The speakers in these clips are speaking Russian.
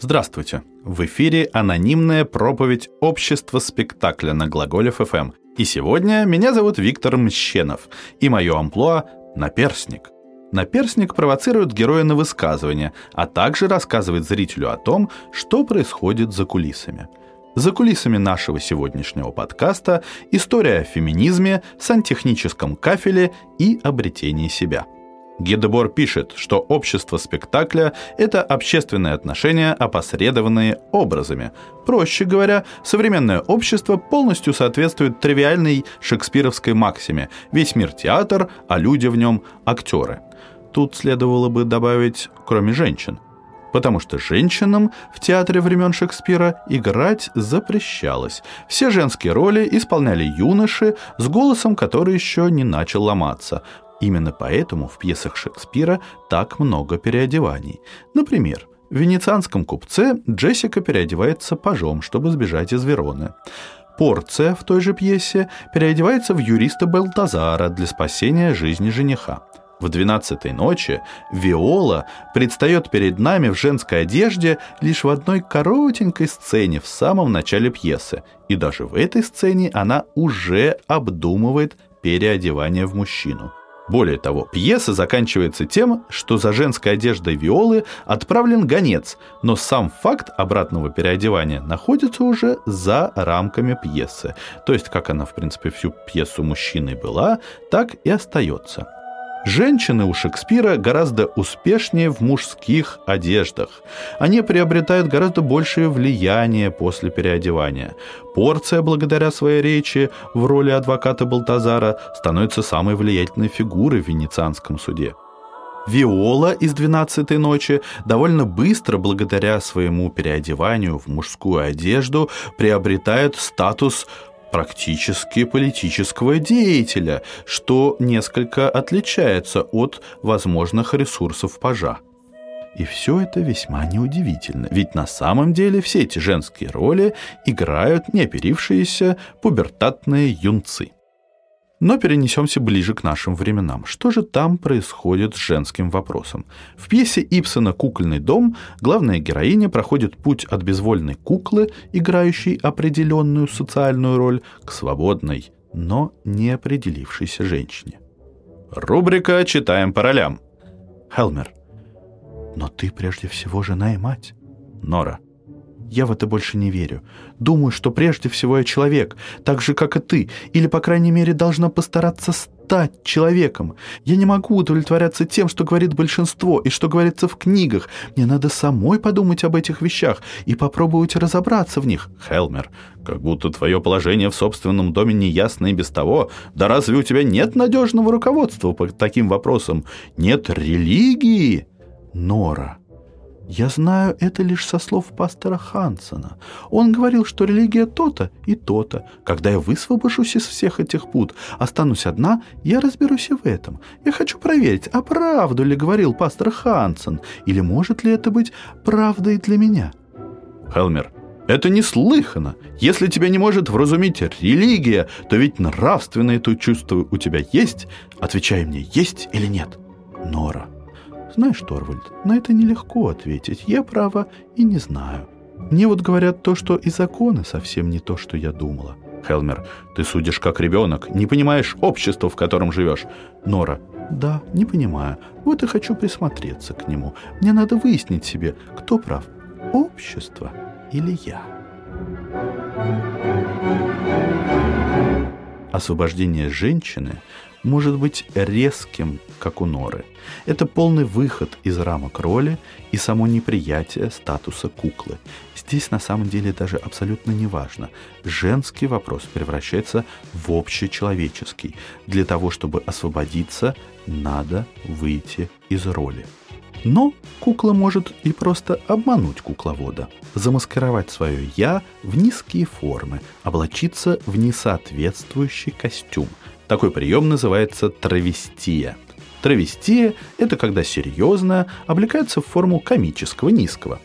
Здравствуйте! В эфире анонимная проповедь общества спектакля на Глаголе ФМ. И сегодня меня зовут Виктор Мщенов, и мое амплуа – наперсник. Наперсник провоцирует героя на высказывание, а также рассказывает зрителю о том, что происходит за кулисами. За кулисами нашего сегодняшнего подкаста история о феминизме, сантехническом кафеле и обретении себя – Гедебор пишет, что общество спектакля – это общественные отношения, опосредованные образами. Проще говоря, современное общество полностью соответствует тривиальной шекспировской максиме «Весь мир театр, а люди в нем – актеры». Тут следовало бы добавить «кроме женщин», потому что женщинам в театре времен Шекспира играть запрещалось. Все женские роли исполняли юноши с голосом, который еще не начал ломаться. Именно поэтому в пьесах Шекспира так много переодеваний. Например, в «Венецианском купце» Джессика переодевается пажом, чтобы сбежать из Вероны. Порция в той же пьесе переодевается в юриста Балтазара для спасения жизни жениха. В «Двенадцатой ночи» Виола предстает перед нами в женской одежде лишь в одной коротенькой сцене в самом начале пьесы, и даже в этой сцене она уже обдумывает переодевание в мужчину. Более того, пьеса заканчивается тем, что за женской одеждой Виолы отправлен гонец, но сам факт обратного переодевания находится уже за рамками пьесы. То есть, как она, в принципе, всю пьесу мужчиной была, так и остается. Женщины у Шекспира гораздо успешнее в мужских одеждах. Они приобретают гораздо большее влияние после переодевания. Порция, благодаря своей речи в роли адвоката Балтазара, становится самой влиятельной фигурой в венецианском суде. Виола из «Двенадцатой ночи» довольно быстро, благодаря своему переодеванию в мужскую одежду, приобретает статус практически политического деятеля, что несколько отличается от возможных ресурсов пажа. И все это весьма неудивительно, ведь на самом деле все эти женские роли играют неоперившиеся пубертатные юнцы. Но перенесемся ближе к нашим временам. Что же там происходит с женским вопросом? В пьесе Ипсона «Кукольный дом» главная героиня проходит путь от безвольной куклы, играющей определенную социальную роль, к свободной, но не определившейся женщине. Рубрика «Читаем по ролям». Хелмер. Но ты прежде всего жена и мать. Нора. Я в это больше не верю. Думаю, что прежде всего я человек, так же, как и ты, или, по крайней мере, должна постараться стать человеком. Я не могу удовлетворяться тем, что говорит большинство и что говорится в книгах. Мне надо самой подумать об этих вещах и попробовать разобраться в них. Хелмер, как будто твое положение в собственном доме неясно и без того. Да разве у тебя нет надежного руководства по таким вопросам? Нет религии? Нора. Я знаю это лишь со слов пастора Хансона. Он говорил, что религия то-то и то-то. Когда я высвобожусь из всех этих пут, останусь одна, я разберусь и в этом. Я хочу проверить, а правду ли говорил пастор Хансон, или может ли это быть правдой для меня? Хелмер, это неслыханно. Если тебя не может вразумить религия, то ведь нравственные тут чувства у тебя есть? Отвечай мне, есть или нет? Нора. Знаешь, Торвальд, на это нелегко ответить. Я, право, и не знаю. Мне вот говорят то, что и законы совсем не то, что я думала. Хелмер, ты судишь как ребенок, не понимаешь общества, в котором живешь. Нора, да, не понимаю. Вот и хочу присмотреться к нему. Мне надо выяснить себе, кто прав, общество или я. Освобождение женщины может быть резким, как у Норы. Это полный выход из рамок роли и само неприятие статуса куклы. Здесь на самом деле даже абсолютно не важно. Женский вопрос превращается в общечеловеческий. Для того, чтобы освободиться, надо выйти из роли. Но кукла может и просто обмануть кукловода, замаскировать свое «я» в низкие формы, облачиться в несоответствующий костюм – такой прием называется травестия. Травестия – это когда серьезно облекается в форму комического низкого.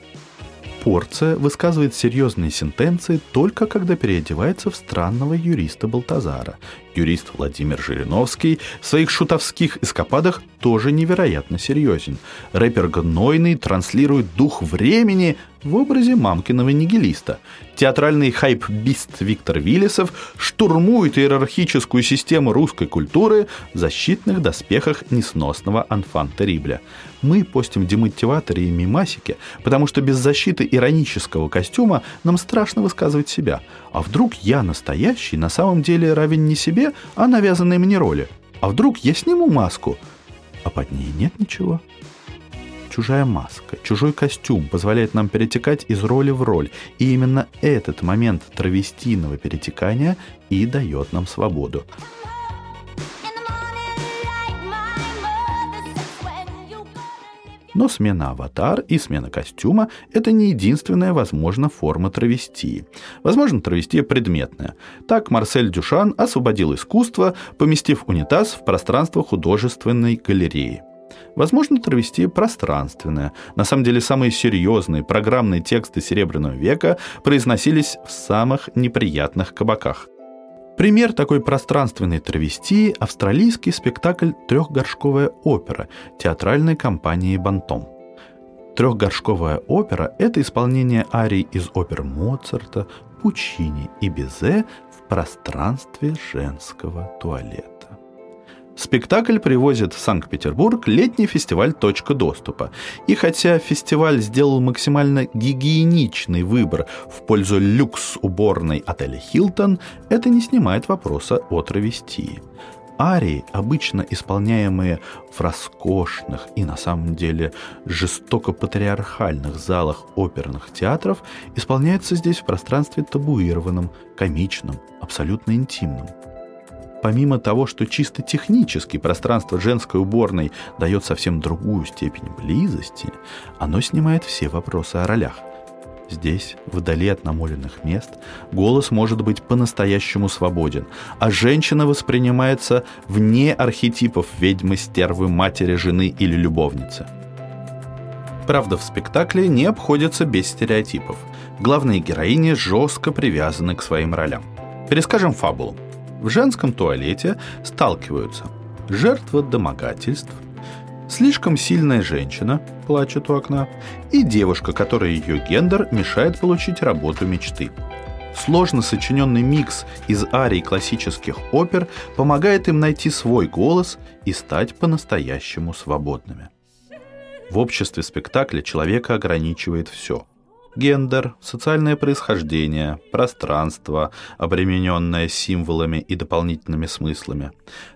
Порция высказывает серьезные сентенции только когда переодевается в странного юриста Балтазара. Юрист Владимир Жириновский в своих шутовских эскападах тоже невероятно серьезен. Рэпер Гнойный транслирует дух времени в образе мамкиного нигилиста. Театральный хайп-бист Виктор Виллисов штурмует иерархическую систему русской культуры в защитных доспехах несносного анфанта Рибля. Мы постим демотиваторы и мимасики, потому что без защиты иронического костюма нам страшно высказывать себя. А вдруг я настоящий на самом деле равен не себе, а навязанной мне роли? А вдруг я сниму маску, а под ней нет ничего? чужая маска, чужой костюм позволяет нам перетекать из роли в роль. И именно этот момент травестийного перетекания и дает нам свободу. Но смена аватар и смена костюма – это не единственная, возможно, форма травестии. Возможно, травестия предметная. Так Марсель Дюшан освободил искусство, поместив унитаз в пространство художественной галереи – Возможно, травестия пространственная. На самом деле, самые серьезные программные тексты Серебряного века произносились в самых неприятных кабаках. Пример такой пространственной травестии – австралийский спектакль «Трехгоршковая опера» театральной компании «Бантом». Трехгоршковая опера – это исполнение арий из опер Моцарта, Пучини и Безе в пространстве женского туалета. Спектакль привозит в Санкт-Петербург летний фестиваль «Точка доступа». И хотя фестиваль сделал максимально гигиеничный выбор в пользу люкс-уборной отеля «Хилтон», это не снимает вопроса о травестии. Арии, обычно исполняемые в роскошных и на самом деле жестоко патриархальных залах оперных театров, исполняются здесь в пространстве табуированном, комичном, абсолютно интимном – помимо того, что чисто технически пространство женской уборной дает совсем другую степень близости, оно снимает все вопросы о ролях. Здесь, вдали от намоленных мест, голос может быть по-настоящему свободен, а женщина воспринимается вне архетипов ведьмы, стервы, матери, жены или любовницы. Правда, в спектакле не обходится без стереотипов. Главные героини жестко привязаны к своим ролям. Перескажем фабулу в женском туалете сталкиваются жертва домогательств, слишком сильная женщина, плачет у окна, и девушка, которая ее гендер мешает получить работу мечты. Сложно сочиненный микс из арий классических опер помогает им найти свой голос и стать по-настоящему свободными. В обществе спектакля человека ограничивает все – гендер, социальное происхождение, пространство, обремененное символами и дополнительными смыслами.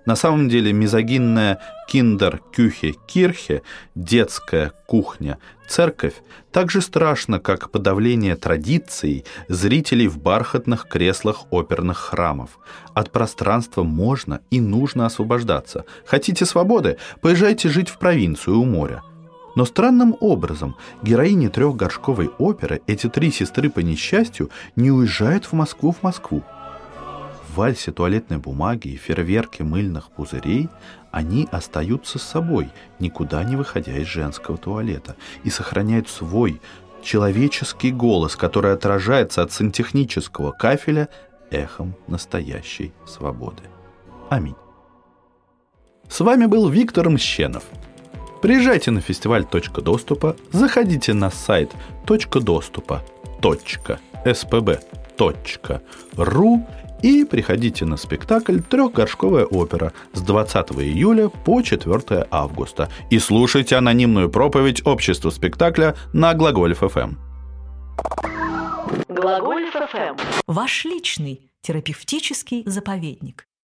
На самом деле мизогинная киндер, кюхе, кирхе, детская кухня, церковь так же страшно, как подавление традиций зрителей в бархатных креслах оперных храмов. От пространства можно и нужно освобождаться. Хотите свободы? Поезжайте жить в провинцию у моря. Но странным образом героини трехгоршковой оперы, эти три сестры по несчастью, не уезжают в Москву в Москву. В вальсе туалетной бумаги и фейерверке мыльных пузырей они остаются с собой, никуда не выходя из женского туалета, и сохраняют свой человеческий голос, который отражается от сантехнического кафеля эхом настоящей свободы. Аминь. С вами был Виктор Мщенов – Приезжайте на фестиваль «Точка доступа», заходите на сайт «Точка доступа», .spb.ru и приходите на спектакль «Трехгоршковая опера» с 20 июля по 4 августа и слушайте анонимную проповедь общества спектакля на Глаголев ФМ. Глаголев ФМ. Ваш личный терапевтический заповедник.